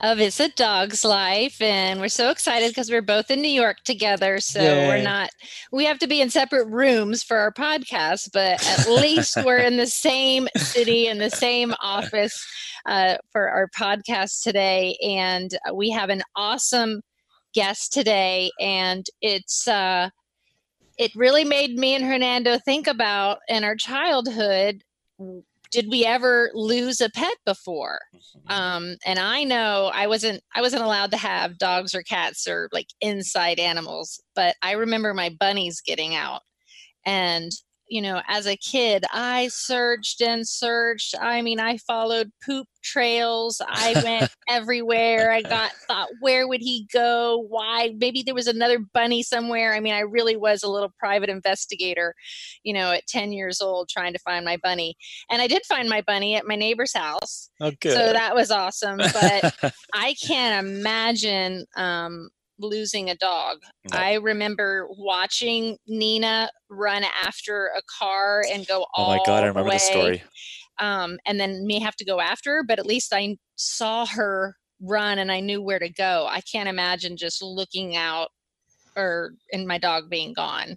of It's a Dog's Life. And we're so excited because we're both in New York together. So Yay. we're not, we have to be in separate rooms for our podcast, but at least we're in the same city, in the same office uh, for our podcast today. And we have an awesome guest today. And it's, uh, it really made me and Hernando think about in our childhood did we ever lose a pet before mm-hmm. um, and i know i wasn't i wasn't allowed to have dogs or cats or like inside animals but i remember my bunnies getting out and you know, as a kid, I searched and searched. I mean, I followed poop trails. I went everywhere. I got thought, where would he go? Why? Maybe there was another bunny somewhere. I mean, I really was a little private investigator, you know, at 10 years old trying to find my bunny. And I did find my bunny at my neighbor's house. Okay. Oh, so that was awesome. But I can't imagine um, losing a dog. No. I remember watching Nina run after a car and go all Oh my god, I remember the story. Um, and then me have to go after her, but at least I saw her run and I knew where to go. I can't imagine just looking out or and my dog being gone.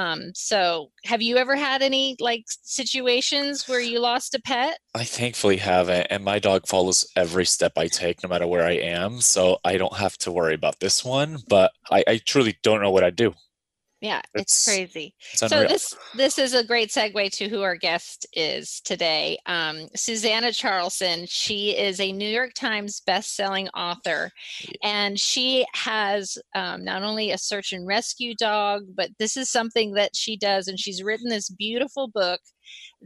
Um, so have you ever had any like situations where you lost a pet? I thankfully haven't, and my dog follows every step I take, no matter where I am. So I don't have to worry about this one. But I, I truly don't know what I'd do. Yeah, it's, it's crazy. It's so this this is a great segue to who our guest is today. Um, Susannah Charleson. She is a New York Times best-selling author, and she has um, not only a search and rescue dog, but this is something that she does, and she's written this beautiful book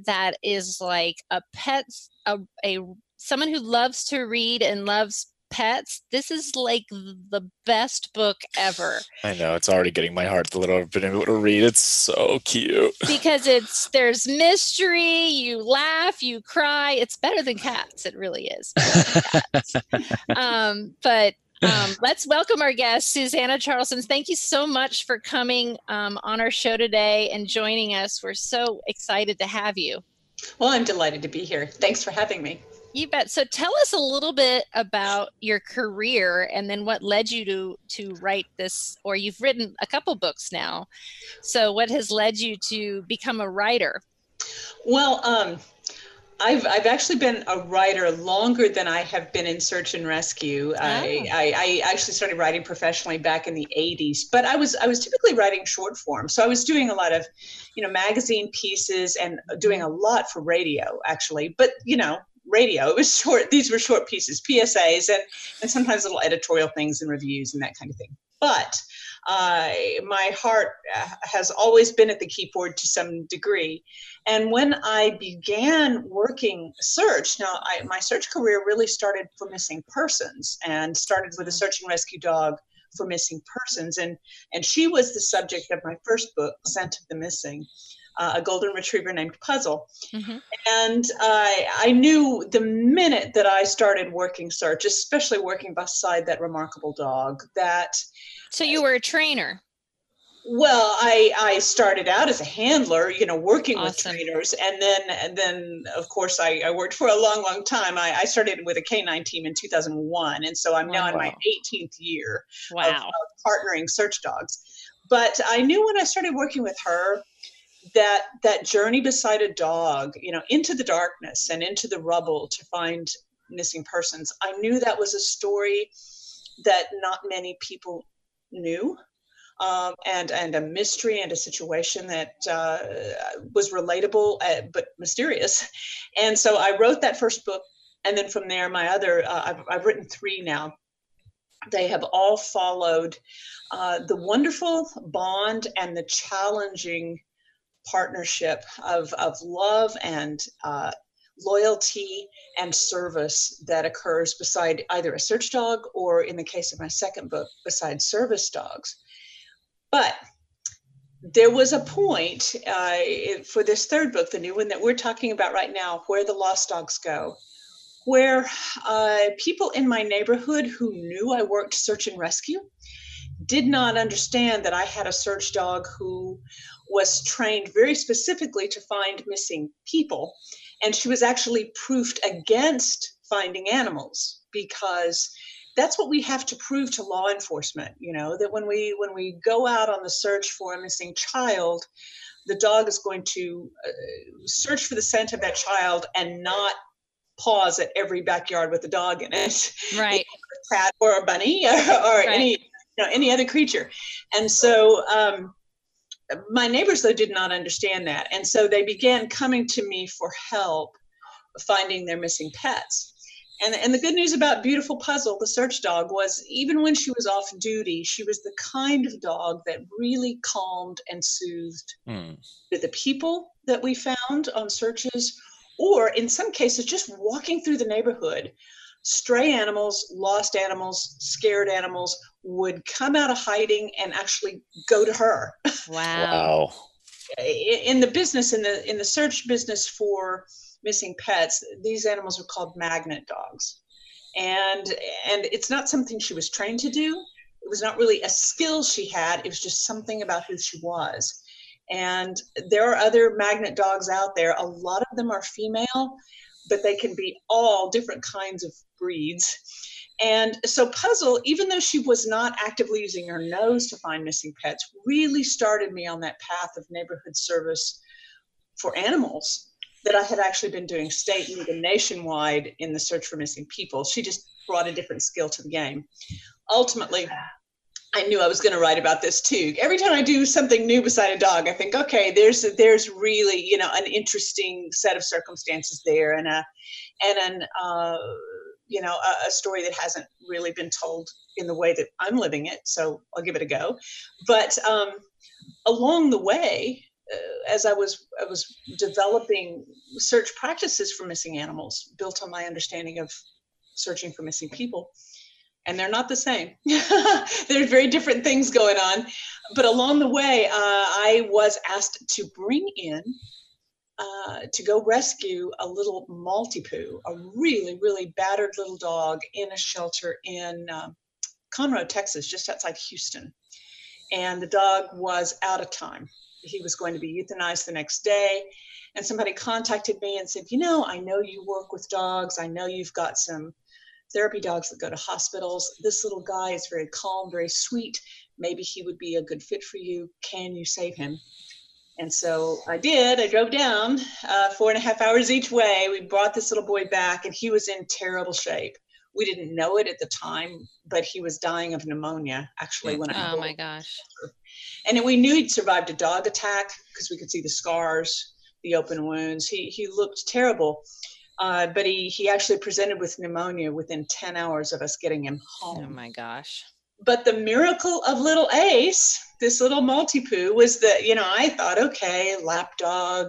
that is like a pet, a, a someone who loves to read and loves pets, this is like the best book ever. I know it's already getting my heart a little I've been able to read. It's so cute because it's there's mystery. You laugh, you cry. It's better than cats. It really is. um, but um, let's welcome our guest, Susannah Charleson. Thank you so much for coming um, on our show today and joining us. We're so excited to have you. Well, I'm delighted to be here. Thanks for having me. You bet. So tell us a little bit about your career and then what led you to to write this or you've written a couple books now. So what has led you to become a writer? Well, um, I've I've actually been a writer longer than I have been in search and rescue. Oh. I, I, I actually started writing professionally back in the 80s, but I was I was typically writing short form. So I was doing a lot of, you know, magazine pieces and doing a lot for radio actually. But you know, radio. It was short. These were short pieces, PSAs, and and sometimes little editorial things and reviews and that kind of thing. But uh, my heart uh, has always been at the keyboard to some degree. And when I began working search, now I, my search career really started for missing persons and started with a mm-hmm. search and rescue dog for missing persons. And, and she was the subject of my first book, Scent of the Missing uh, a golden retriever named Puzzle. Mm-hmm. And I, I knew the minute that I started working search, especially working beside that remarkable dog, that. So you were a trainer. Well, I I started out as a handler, you know, working awesome. with trainers, and then and then of course I, I worked for a long, long time. I, I started with a K9 team in 2001, and so I'm now wow. in my 18th year wow. of, of partnering search dogs. But I knew when I started working with her that that journey beside a dog you know into the darkness and into the rubble to find missing persons i knew that was a story that not many people knew um, and and a mystery and a situation that uh, was relatable uh, but mysterious. And so i wrote that first book and then from there my other uh, I've, I've written three now. They have all followed uh, the wonderful bond and the challenging partnership of, of love and uh, loyalty and service that occurs beside either a search dog or, in the case of my second book, beside service dogs. But there was a point uh, for this third book, the new one that we're talking about right now, where the lost dogs go, where uh, people in my neighborhood who knew I worked search and rescue did not understand that I had a search dog who was trained very specifically to find missing people. And she was actually proofed against finding animals because that's what we have to prove to law enforcement you know that when we when we go out on the search for a missing child the dog is going to uh, search for the scent of that child and not pause at every backyard with a dog in it right a cat or a bunny or, or right. any you know any other creature and so um, my neighbors though did not understand that and so they began coming to me for help finding their missing pets and, and the good news about beautiful puzzle the search dog was even when she was off duty she was the kind of dog that really calmed and soothed mm. the people that we found on searches or in some cases just walking through the neighborhood stray animals, lost animals, scared animals would come out of hiding and actually go to her. Wow. wow. In the business, in the in the search business for missing pets, these animals are called magnet dogs. And and it's not something she was trained to do. It was not really a skill she had. It was just something about who she was. And there are other magnet dogs out there. A lot of them are female, but they can be all different kinds of breeds. And so Puzzle, even though she was not actively using her nose to find missing pets, really started me on that path of neighborhood service for animals that I had actually been doing state and even nationwide in the search for missing people. She just brought a different skill to the game. Ultimately, I knew I was going to write about this too. Every time I do something new beside a dog, I think, okay, there's there's really you know an interesting set of circumstances there, and a and an uh, you know a, a, story that hasn't really been told in the way that I'm living it. So I'll give it a go. But um, along the way, uh, as I was I was developing search practices for missing animals, built on my understanding of searching for missing people and they're not the same. There's very different things going on. But along the way, uh, I was asked to bring in, uh, to go rescue a little Maltipoo, a really, really battered little dog in a shelter in um, Conroe, Texas, just outside Houston. And the dog was out of time. He was going to be euthanized the next day. And somebody contacted me and said, You know, I know you work with dogs. I know you've got some therapy dogs that go to hospitals. This little guy is very calm, very sweet. Maybe he would be a good fit for you. Can you save him? And so I did. I drove down uh, four and a half hours each way. We brought this little boy back, and he was in terrible shape. We didn't know it at the time, but he was dying of pneumonia actually when I. Oh my gosh. And we knew he'd survived a dog attack because we could see the scars, the open wounds. He he looked terrible. Uh, but he he actually presented with pneumonia within 10 hours of us getting him home. Oh my gosh. But the miracle of little Ace, this little Maltipoo, was that, you know, I thought, okay, lap dog,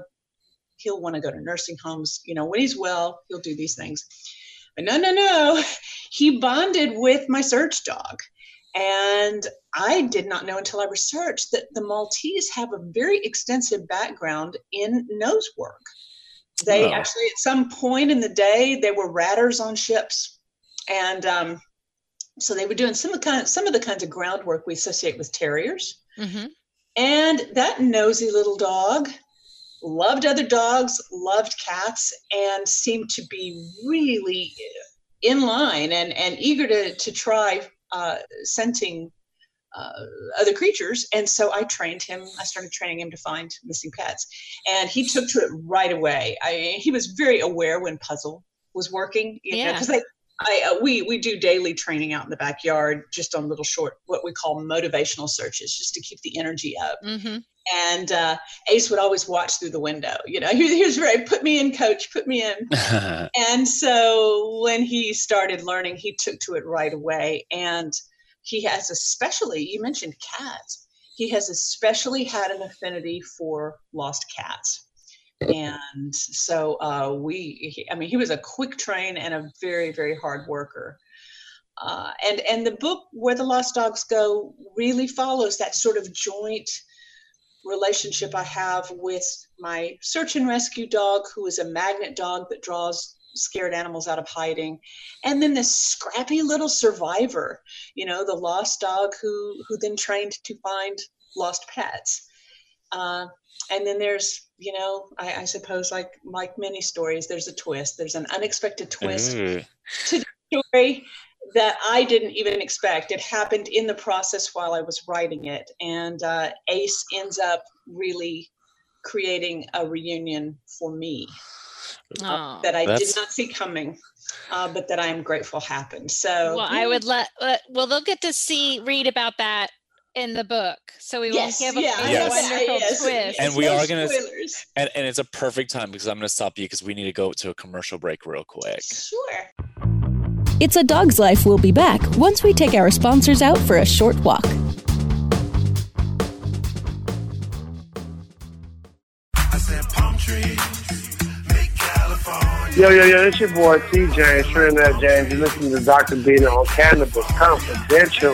he'll want to go to nursing homes. You know, when he's well, he'll do these things. But no, no, no. He bonded with my search dog. And I did not know until I researched that the Maltese have a very extensive background in nose work. They oh. actually, at some point in the day, they were ratters on ships, and um, so they were doing some of the kind, some of the kinds of groundwork we associate with terriers. Mm-hmm. And that nosy little dog loved other dogs, loved cats, and seemed to be really in line and and eager to to try uh, scenting uh, other creatures. And so I trained him. I started training him to find missing pets, and he took to it right away. I, he was very aware when Puzzle was working, you yeah. because I, I uh, we we do daily training out in the backyard, just on little short what we call motivational searches, just to keep the energy up. Mm-hmm. And uh, Ace would always watch through the window. You know, he, he was very put me in, coach, put me in. and so when he started learning, he took to it right away, and he has especially, you mentioned cats, he has especially had an affinity for lost cats. And so uh, we i mean he was a quick train and a very very hard worker. Uh, and and the book where the lost dogs go really follows that sort of joint relationship i have with my search and rescue dog who is a magnet dog that draws scared animals out of hiding and then this scrappy little survivor you know the lost dog who who then trained to find lost pets uh, and then there's you know I, I, suppose like like many stories there's a twist. There's an unexpected twist mm. to the story that i didn't even expect. It happened in the process while i was writing it. And uh, ace ends up really creating a reunion for me uh, that i did not see coming uh, but that i am grateful happened. So well i would let uh, well they'll get to see read about that in the book, so we yes, won't give yeah, a yes. wonderful yes. twist. And we no are gonna, and, and it's a perfect time because I'm gonna stop you because we need to go to a commercial break real quick. Sure. It's a Dog's Life. We'll be back once we take our sponsors out for a short walk. I said palm trees big California. Yo, yo, yo, it's your boy TJ, Trinidad James. You're listening to Dr. Bina on Cannabis Confidential.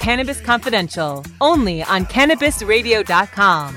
Cannabis Confidential, only on CannabisRadio.com.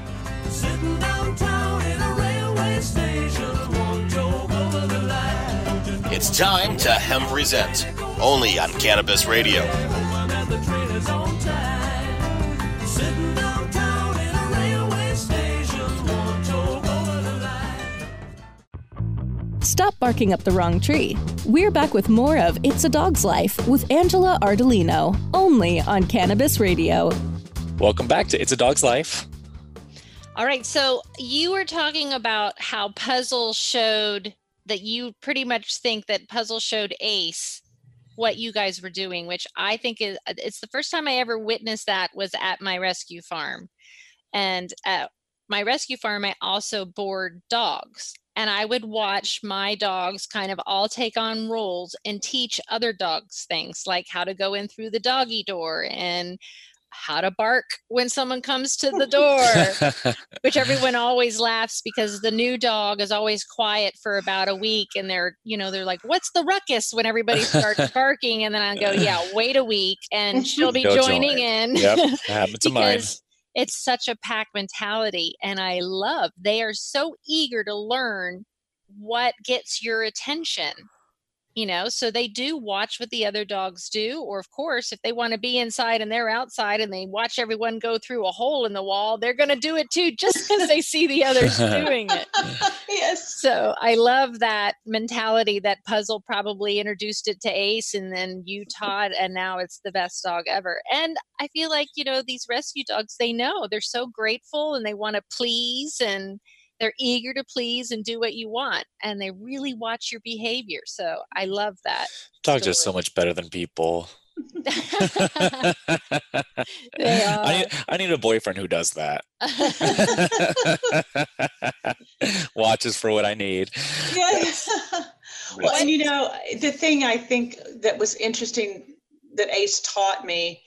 It's time to Hemp Present, only on Cannabis Radio. Stop barking up the wrong tree. We're back with more of It's a Dog's Life with Angela Ardolino, only on Cannabis Radio. Welcome back to It's a Dog's Life. All right, so you were talking about how Puzzle showed that you pretty much think that Puzzle showed Ace what you guys were doing, which I think is uh, it's the first time I ever witnessed that was at my rescue farm. And at my rescue farm, I also board dogs. And I would watch my dogs kind of all take on roles and teach other dogs things like how to go in through the doggy door and how to bark when someone comes to the door, which everyone always laughs because the new dog is always quiet for about a week and they're, you know, they're like, what's the ruckus when everybody starts barking? And then I go, yeah, wait a week and she'll be joining join. in. Yep, happens to mine. It's such a pack mentality. And I love, they are so eager to learn what gets your attention you know so they do watch what the other dogs do or of course if they want to be inside and they're outside and they watch everyone go through a hole in the wall they're going to do it too just because they see the others doing it yes. So I love that mentality that Puzzle probably introduced it to Ace and then you taught, and now it's the best dog ever. And I feel like, you know, these rescue dogs, they know they're so grateful and they want to please and they're eager to please and do what you want and they really watch your behavior so i love that dogs story. are so much better than people I, need, I need a boyfriend who does that. Watches for what I need. Yes. well, and you know, the thing I think that was interesting that Ace taught me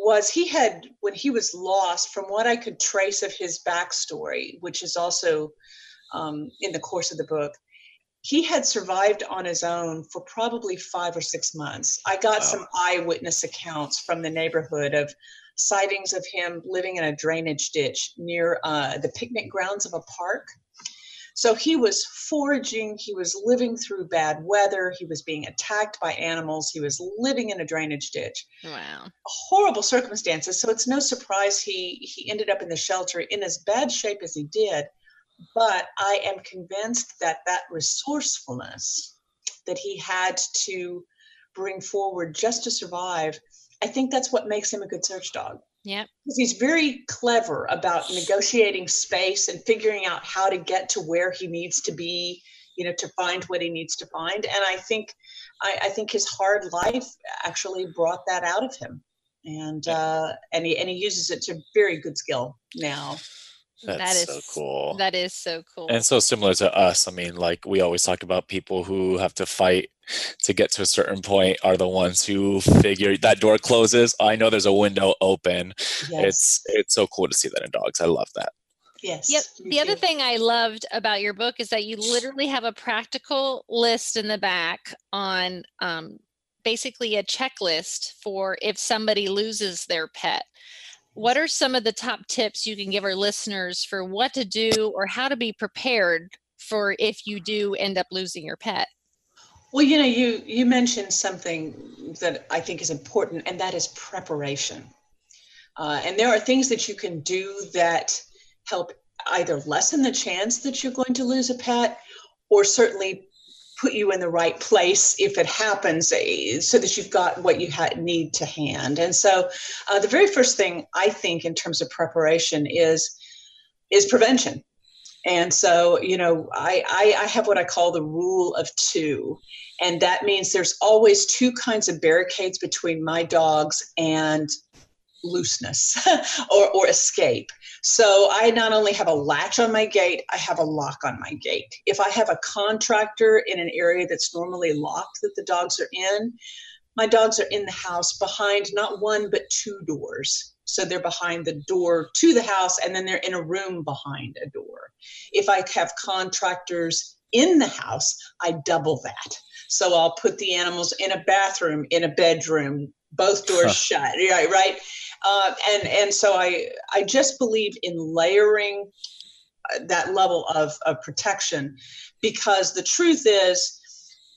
was he had when he was lost from what i could trace of his backstory which is also um, in the course of the book he had survived on his own for probably five or six months i got wow. some eyewitness accounts from the neighborhood of sightings of him living in a drainage ditch near uh, the picnic grounds of a park so he was foraging, he was living through bad weather, he was being attacked by animals, he was living in a drainage ditch. Wow. Horrible circumstances. So it's no surprise he he ended up in the shelter in as bad shape as he did. But I am convinced that that resourcefulness that he had to bring forward just to survive, I think that's what makes him a good search dog. Yeah. Because he's very clever about negotiating space and figuring out how to get to where he needs to be, you know, to find what he needs to find. And I think I, I think his hard life actually brought that out of him. And uh and he and he uses it to very good skill now. That's that is so cool. That is so cool. And so similar to us. I mean, like we always talk about people who have to fight to get to a certain point are the ones who figure that door closes. I know there's a window open. Yes. It's it's so cool to see that in dogs. I love that. Yes. Yep. The too. other thing I loved about your book is that you literally have a practical list in the back on um, basically a checklist for if somebody loses their pet what are some of the top tips you can give our listeners for what to do or how to be prepared for if you do end up losing your pet? Well, you know, you you mentioned something that I think is important, and that is preparation. Uh, and there are things that you can do that help either lessen the chance that you're going to lose a pet, or certainly put you in the right place if it happens eh, so that you've got what you ha- need to hand. And so uh, the very first thing i think in terms of preparation is is prevention. And so you know I, I i have what i call the rule of two and that means there's always two kinds of barricades between my dogs and looseness or, or escape. So I not only have a latch on my gate, I have a lock on my gate. If I have a contractor in an area that's normally locked that the dogs are in, my dogs are in the house behind not one but two doors. So they're behind the door to the house and then they're in a room behind a door. If I have contractors in the house, I double that. So I'll put the animals in a bathroom, in a bedroom, both doors huh. shut. Right, right. Uh, and and so I I just believe in layering uh, that level of, of protection because the truth is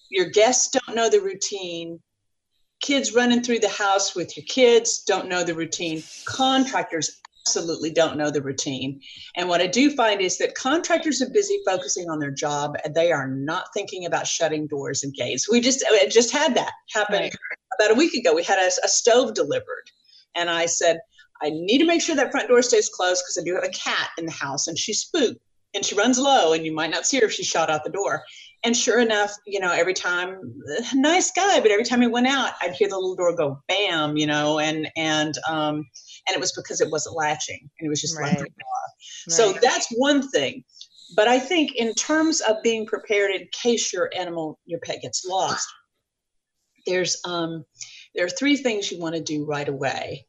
your guests don't know the routine kids running through the house with your kids don't know the routine contractors absolutely don't know the routine and what i do find is that contractors are busy focusing on their job and they are not thinking about shutting doors and gates we just just had that happen right. about a week ago we had a, a stove delivered and I said, I need to make sure that front door stays closed because I do have a cat in the house and she's spooked and she runs low and you might not see her if she shot out the door. And sure enough, you know, every time, nice guy, but every time he went out, I'd hear the little door go bam, you know, and and um, and it was because it wasn't latching and it was just right. right. So that's one thing. But I think in terms of being prepared in case your animal, your pet gets lost, there's um, there are three things you want to do right away.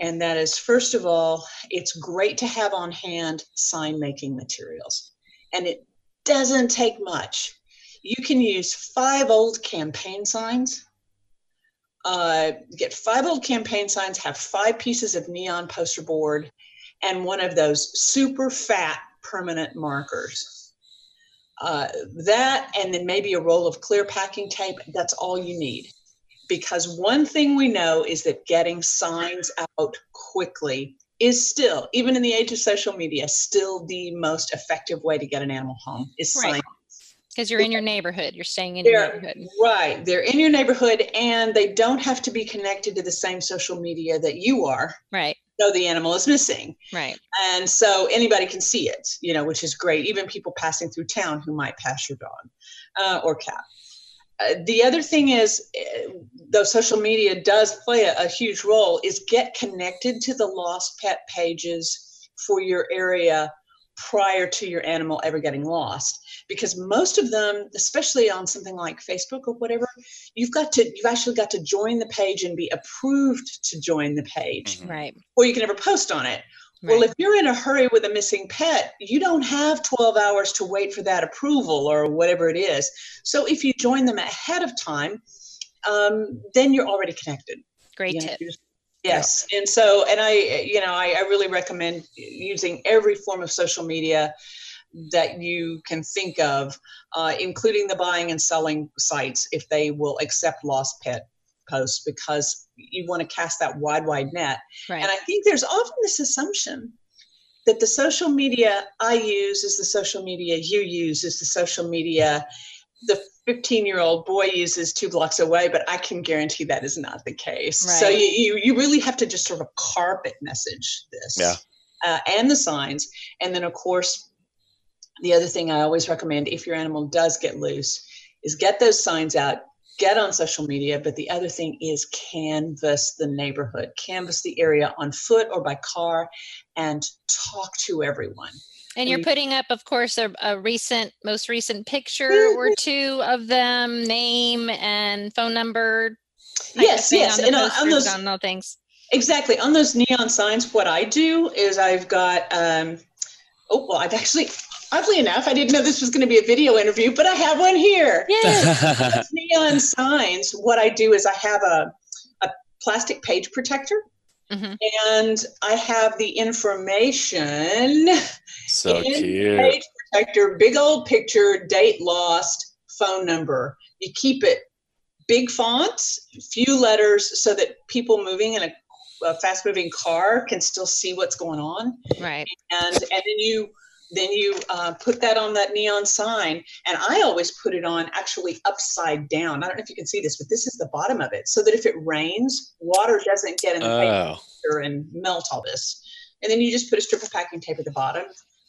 And that is, first of all, it's great to have on hand sign making materials. And it doesn't take much. You can use five old campaign signs. Uh, get five old campaign signs, have five pieces of neon poster board, and one of those super fat permanent markers. Uh, that, and then maybe a roll of clear packing tape, that's all you need because one thing we know is that getting signs out quickly is still, even in the age of social media, still the most effective way to get an animal home is right. sign because you're in your neighborhood you're staying in your neighborhood. right they're in your neighborhood and they don't have to be connected to the same social media that you are. Right. So the animal is missing. Right. And so anybody can see it you know which is great even people passing through town who might pass your dog uh, or cat. Uh, the other thing is uh, though social media does play a, a huge role is get connected to the lost pet pages for your area prior to your animal ever getting lost because most of them especially on something like facebook or whatever you've got to you've actually got to join the page and be approved to join the page mm-hmm. right or you can never post on it right. well if you're in a hurry with a missing pet you don't have 12 hours to wait for that approval or whatever it is so if you join them ahead of time um, then you're already connected great you know, tip Yes. Yeah. And so, and I, you know, I, I really recommend using every form of social media that you can think of, uh, including the buying and selling sites if they will accept lost pet posts because you want to cast that wide, wide net. Right. And I think there's often this assumption that the social media I use is the social media you use is the social media the 15 year old boy uses two blocks away, but I can guarantee that is not the case. Right. So you, you, you really have to just sort of carpet message this yeah. Uh, and the signs. And then, of course, the other thing I always recommend if your animal does get loose is get those signs out, get on social media. But the other thing is canvass the neighborhood, canvass the area on foot or by car, and talk to everyone. And you're putting up, of course, a, a recent, most recent picture or two of them, name and phone number. Yes, yes, and on, on those on all things. Exactly on those neon signs. What I do is I've got. Um, oh well, I've actually oddly enough, I didn't know this was going to be a video interview, but I have one here. Yeah. neon signs. What I do is I have a, a plastic page protector Mm-hmm. And I have the information. So in cute. Page protector, big old picture, date lost, phone number. You keep it big fonts, few letters, so that people moving in a, a fast moving car can still see what's going on. Right. And and then you then you uh, put that on that neon sign. And i always put it on actually upside down. I don't know if you can see this but this is the bottom of it so that if it rains water doesn't get in the oh. paper and melt all this. And then you just put a strip of packing tape at the bottom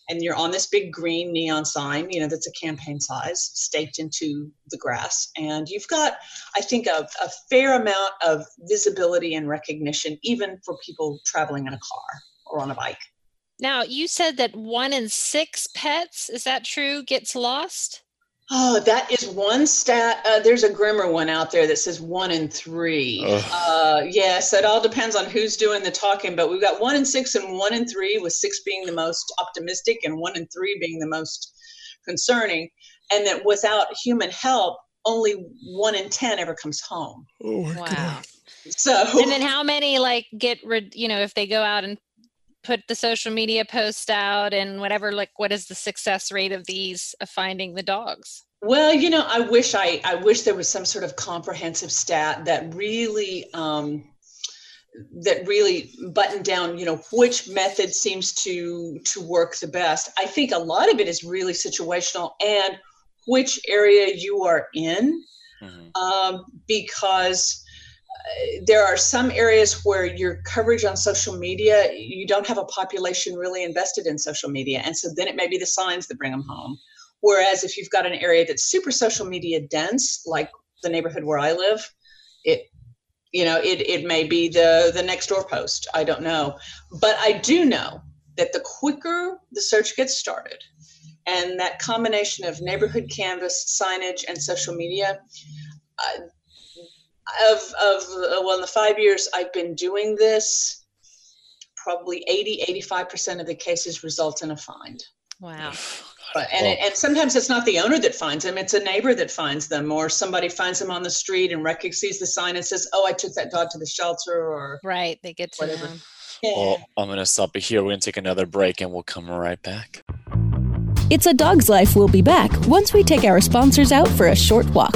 and you're on this big green neon sign you know that's a campaign size staked into the grass. And you've got i think a, a fair amount of visibility and recognition even for people traveling in a car or on a bike now, you said that one in six pets, is that true, gets lost? Oh, that is one stat. Uh, there's a grimmer one out there that says one in three. Uh, yes, it all depends on who's doing the talking, but we've got one in six and one in three, with six being the most optimistic and one in three being the most concerning. And that without human help, only one in 10 ever comes home. Oh, wow. God. So, and then how many like get rid, you know, if they go out and put the social media post out and whatever like what is the success rate of these of finding the dogs well you know i wish i i wish there was some sort of comprehensive stat that really um that really button down you know which method seems to to work the best i think a lot of it is really situational and which area you are in mm-hmm. um, because there are some areas where your coverage on social media, you don't have a population really invested in social media. And so then it may be the signs that bring them home. Whereas if you've got an area that's super social media dense, like the neighborhood where I live, it you know it, it may be the the next door post i don't know but i do know that the quicker the search gets started and that combination of neighborhood canvas signage and social media uh, of of uh, well in the five years i've been doing this probably 80 85% of the cases result in a find wow but, and, well, it, and sometimes it's not the owner that finds them it's a neighbor that finds them or somebody finds them on the street and Rec sees the sign and says oh i took that dog to the shelter or right they get to whatever them. Yeah. Well, I'm going to stop it here. We're going to take another break and we'll come right back. It's a Dog's Life. We'll be back once we take our sponsors out for a short walk.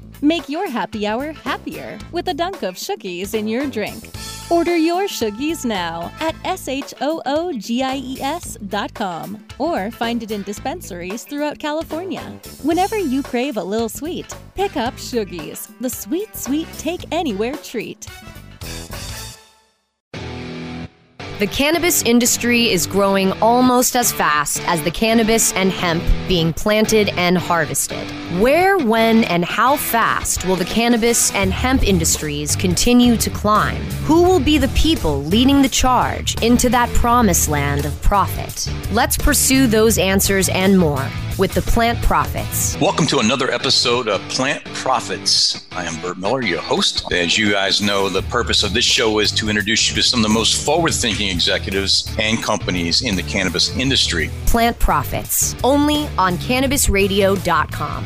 Make your happy hour happier with a dunk of Shoogies in your drink. Order your Shoogies now at S-H-O-O-G-I-E-S dot com or find it in dispensaries throughout California. Whenever you crave a little sweet, pick up Shoogies, the sweet, sweet take anywhere treat. The cannabis industry is growing almost as fast as the cannabis and hemp being planted and harvested. Where, when, and how fast will the cannabis and hemp industries continue to climb? Who will be the people leading the charge into that promised land of profit? Let's pursue those answers and more with the Plant Profits. Welcome to another episode of Plant Profits. I am Burt Miller, your host. As you guys know, the purpose of this show is to introduce you to some of the most forward thinking executives and companies in the cannabis industry. Plant Profits, only on cannabisradio.com.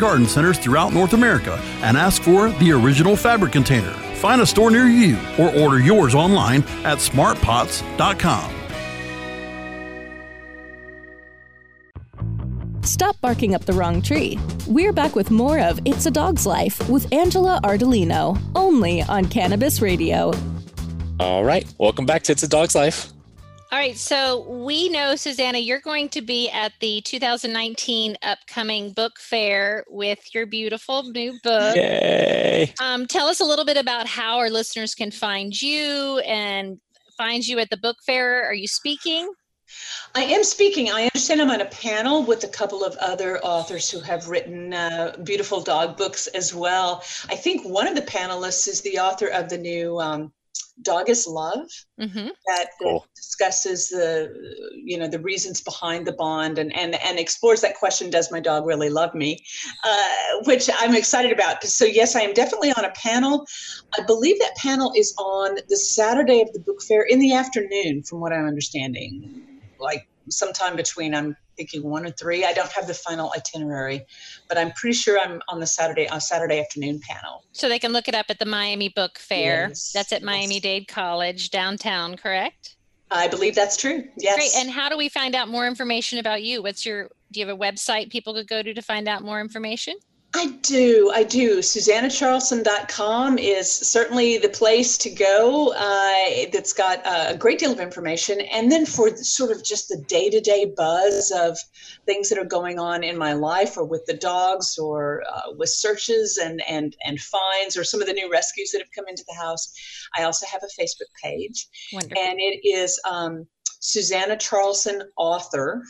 garden centers throughout North America and ask for the original fabric container. Find a store near you or order yours online at smartpots.com. Stop barking up the wrong tree. We're back with more of It's a Dog's Life with Angela Ardolino, only on Cannabis Radio. All right. Welcome back to It's a Dog's Life. All right, so we know, Susannah, you're going to be at the 2019 upcoming book fair with your beautiful new book. Yay! Um, tell us a little bit about how our listeners can find you and find you at the book fair. Are you speaking? I am speaking. I understand I'm on a panel with a couple of other authors who have written uh, beautiful dog books as well. I think one of the panelists is the author of the new um, dog is love mm-hmm. that, cool. discusses the you know the reasons behind the bond and and and explores that question does my dog really love me uh, which i'm excited about so yes i am definitely on a panel i believe that panel is on the saturday of the book fair in the afternoon from what i'm understanding like sometime between i'm thinking one or three i don't have the final itinerary but i'm pretty sure i'm on the saturday on saturday afternoon panel So they can look it up at the Miami Book Fair. Yes, That's at Miami Dade College downtown, correct? i believe that's true yes Great. And how do we find out more information about you? What's your do you have a website people could go to to find out more information? I do. I do. SusannahCharleson.com is certainly the place to go. Uh, that's got a great deal of information. And then for sort of just the day to day buzz of things that are going on in my life or with the dogs or uh, with searches and, and, and finds or some of the new rescues that have come into the house, I also have a Facebook page. Wonderful. And it is um, Susannah Charleson Author.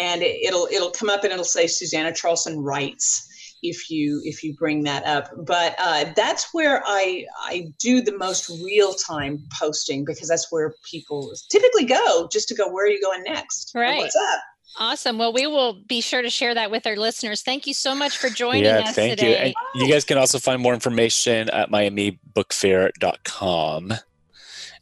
And it, it'll it'll come up and it'll say Susannah Charleson Writes if you if you bring that up but uh, that's where i i do the most real time posting because that's where people typically go just to go where are you going next Right. what's up Awesome. Well, we will be sure to share that with our listeners. Thank you so much for joining yeah, us thank today. you. And you guys can also find more information at miamibookfair.com.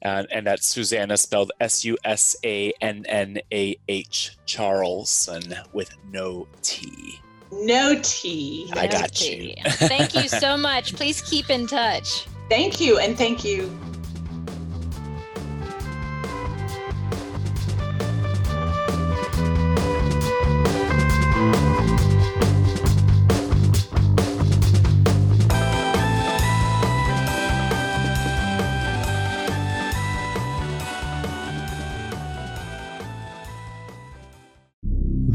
And, and that's Susannah spelled S U S A N N A H Charleson with no T. no tea I got you. Thank you so much. Please keep in touch. thank you and thank you